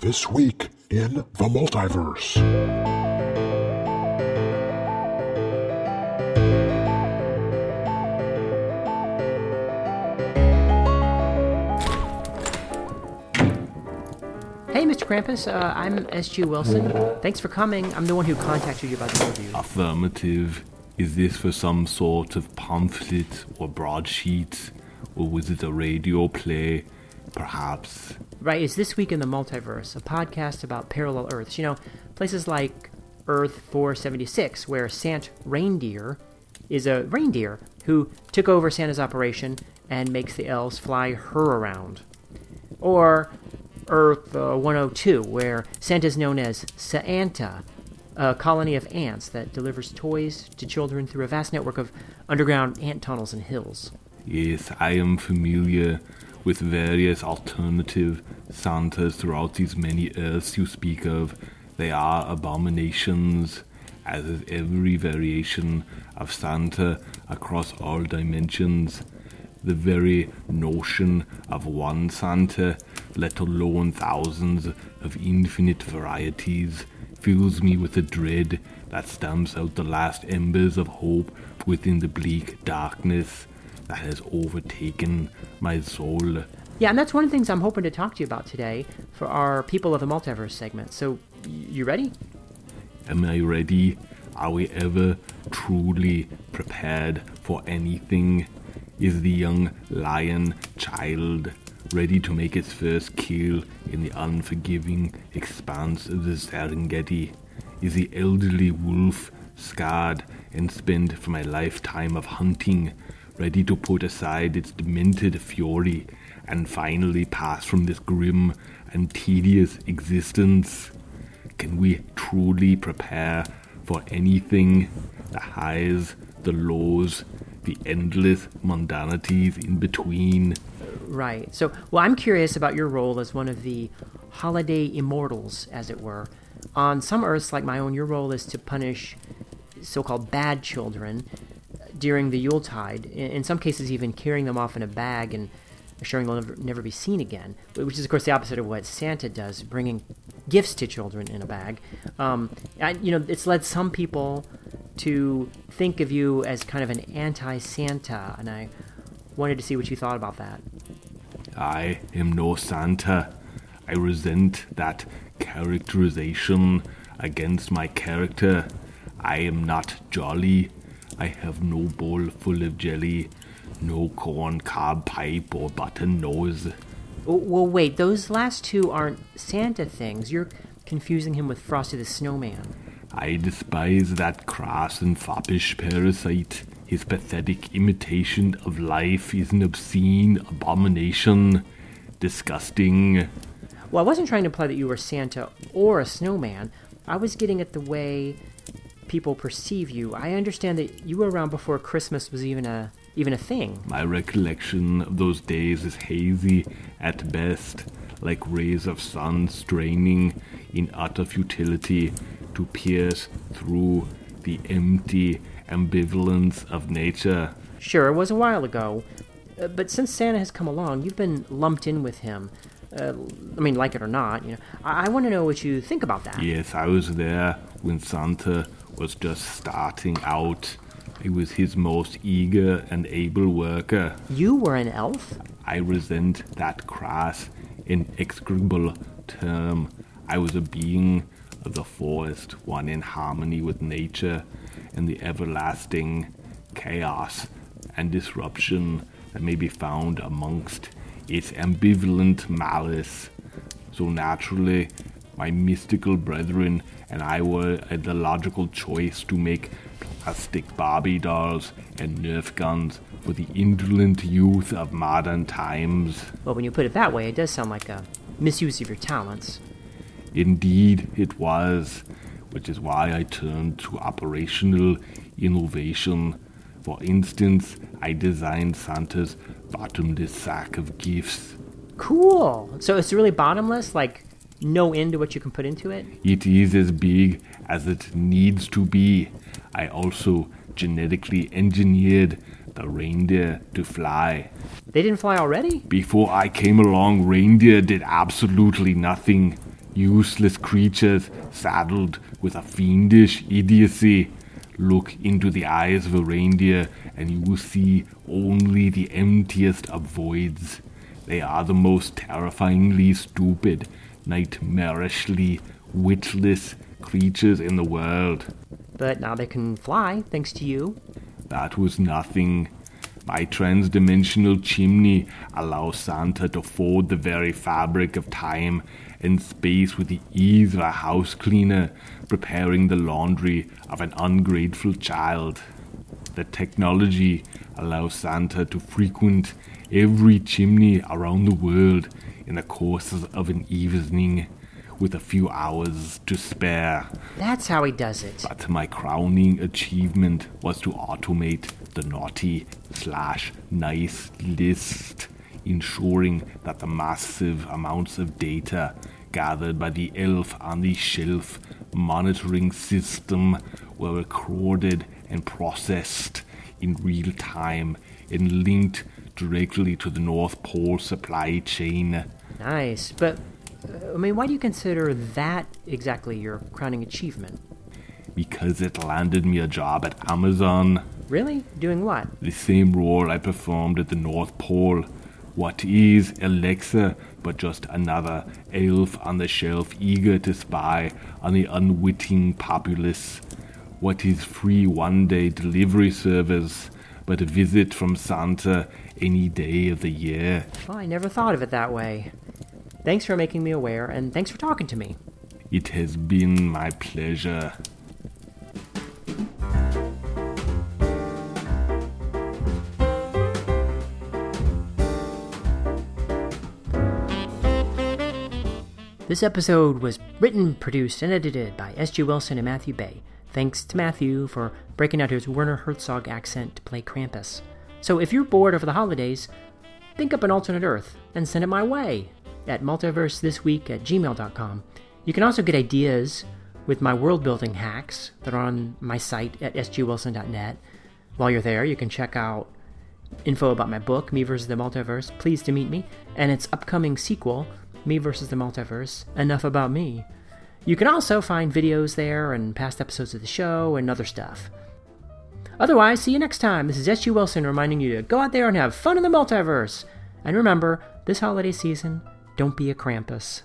This week in the multiverse. Hey, Mr. Krampus, uh, I'm S.G. Wilson. Thanks for coming. I'm the one who contacted you about the interview. Affirmative. Is this for some sort of pamphlet or broadsheet? Or was it a radio play? Perhaps. Right, it's This Week in the Multiverse, a podcast about parallel Earths. You know, places like Earth 476, where Sant Reindeer is a reindeer who took over Santa's operation and makes the elves fly her around. Or Earth uh, 102, where Santa's known as Santa, a colony of ants that delivers toys to children through a vast network of underground ant tunnels and hills. Yes, I am familiar with various alternative Santas throughout these many Earths you speak of. They are abominations, as is every variation of Santa across all dimensions. The very notion of one Santa, let alone thousands of infinite varieties, fills me with a dread that stamps out the last embers of hope within the bleak darkness that has overtaken my soul. Yeah, and that's one of the things I'm hoping to talk to you about today for our People of the Multiverse segment. So, you ready? Am I ready? Are we ever truly prepared for anything? Is the young lion child ready to make its first kill in the unforgiving expanse of the Serengeti? Is the elderly wolf scarred and spent from a lifetime of hunting, ready to put aside its demented fury and finally pass from this grim and tedious existence? Can we truly prepare for anything? The highs, the lows, the endless mundanities in between. Right. So, well, I'm curious about your role as one of the holiday immortals, as it were. On some Earths, like my own, your role is to punish so called bad children during the Yuletide, in some cases, even carrying them off in a bag and assuring they'll never, never be seen again, which is, of course, the opposite of what Santa does, bringing gifts to children in a bag. Um, I, you know, it's led some people to think of you as kind of an anti Santa, and I wanted to see what you thought about that. I am no Santa. I resent that characterization against my character. I am not jolly. I have no bowl full of jelly, no corn cob pipe or button nose. Oh, Well, wait, those last two aren't Santa things. You're confusing him with Frosty the Snowman. I despise that crass and foppish parasite. His pathetic imitation of life is an obscene abomination. Disgusting. Well, I wasn't trying to imply that you were Santa or a snowman. I was getting at the way people perceive you. I understand that you were around before Christmas was even a even a thing. My recollection of those days is hazy at best, like rays of sun straining in utter futility to pierce through the empty ambivalence of nature. Sure, it was a while ago, uh, but since Santa has come along, you've been lumped in with him. Uh, I mean, like it or not, you know. I, I want to know what you think about that. Yes, I was there when Santa was just starting out. I was his most eager and able worker. You were an elf. I resent that crass, inexorable term. I was a being of the forest, one in harmony with nature and the everlasting chaos and disruption that may be found amongst its ambivalent malice. So naturally, my mystical brethren and I were at the logical choice to make plastic Barbie dolls and Nerf guns for the indolent youth of modern times. Well, when you put it that way, it does sound like a misuse of your talents. Indeed, it was, which is why I turned to operational innovation. For instance, I designed Santa's bottomless sack of gifts. Cool. So it's really bottomless, like no end to what you can put into it. It is as big as it needs to be. I also genetically engineered the reindeer to fly. They didn't fly already. Before I came along, reindeer did absolutely nothing. Useless creatures saddled with a fiendish idiocy. Look into the eyes of a reindeer, and you will see only the emptiest of voids. They are the most terrifyingly stupid, nightmarishly witless creatures in the world. But now they can fly, thanks to you. That was nothing. My transdimensional chimney allows Santa to fold the very fabric of time and space with the ease of a house cleaner preparing the laundry of an ungrateful child. The technology allows Santa to frequent every chimney around the world in the course of an evening with a few hours to spare. That's how he does it. But my crowning achievement was to automate the naughty slash nice list, ensuring that the massive amounts of data gathered by the elf on the shelf monitoring system were recorded and processed in real time and linked directly to the North Pole supply chain. Nice. But, uh, I mean, why do you consider that exactly your crowning achievement? Because it landed me a job at Amazon. Really? Doing what? The same role I performed at the North Pole. What is Alexa but just another elf on the shelf eager to spy on the unwitting populace? What is free one day delivery service but a visit from Santa any day of the year? Well, I never thought of it that way. Thanks for making me aware, and thanks for talking to me. It has been my pleasure. This episode was written, produced, and edited by S.G. Wilson and Matthew Bay. Thanks to Matthew for breaking out his Werner Herzog accent to play Krampus. So if you're bored over the holidays, think up an alternate Earth and send it my way at multiversethisweek at gmail.com. You can also get ideas with my world building hacks that are on my site at sgwilson.net. While you're there, you can check out info about my book, Me vs. the Multiverse, Pleased to Meet Me, and its upcoming sequel, Me vs. the Multiverse, Enough About Me. You can also find videos there and past episodes of the show and other stuff. Otherwise, see you next time. This is S.G. Wilson reminding you to go out there and have fun in the multiverse. And remember, this holiday season, don't be a Krampus.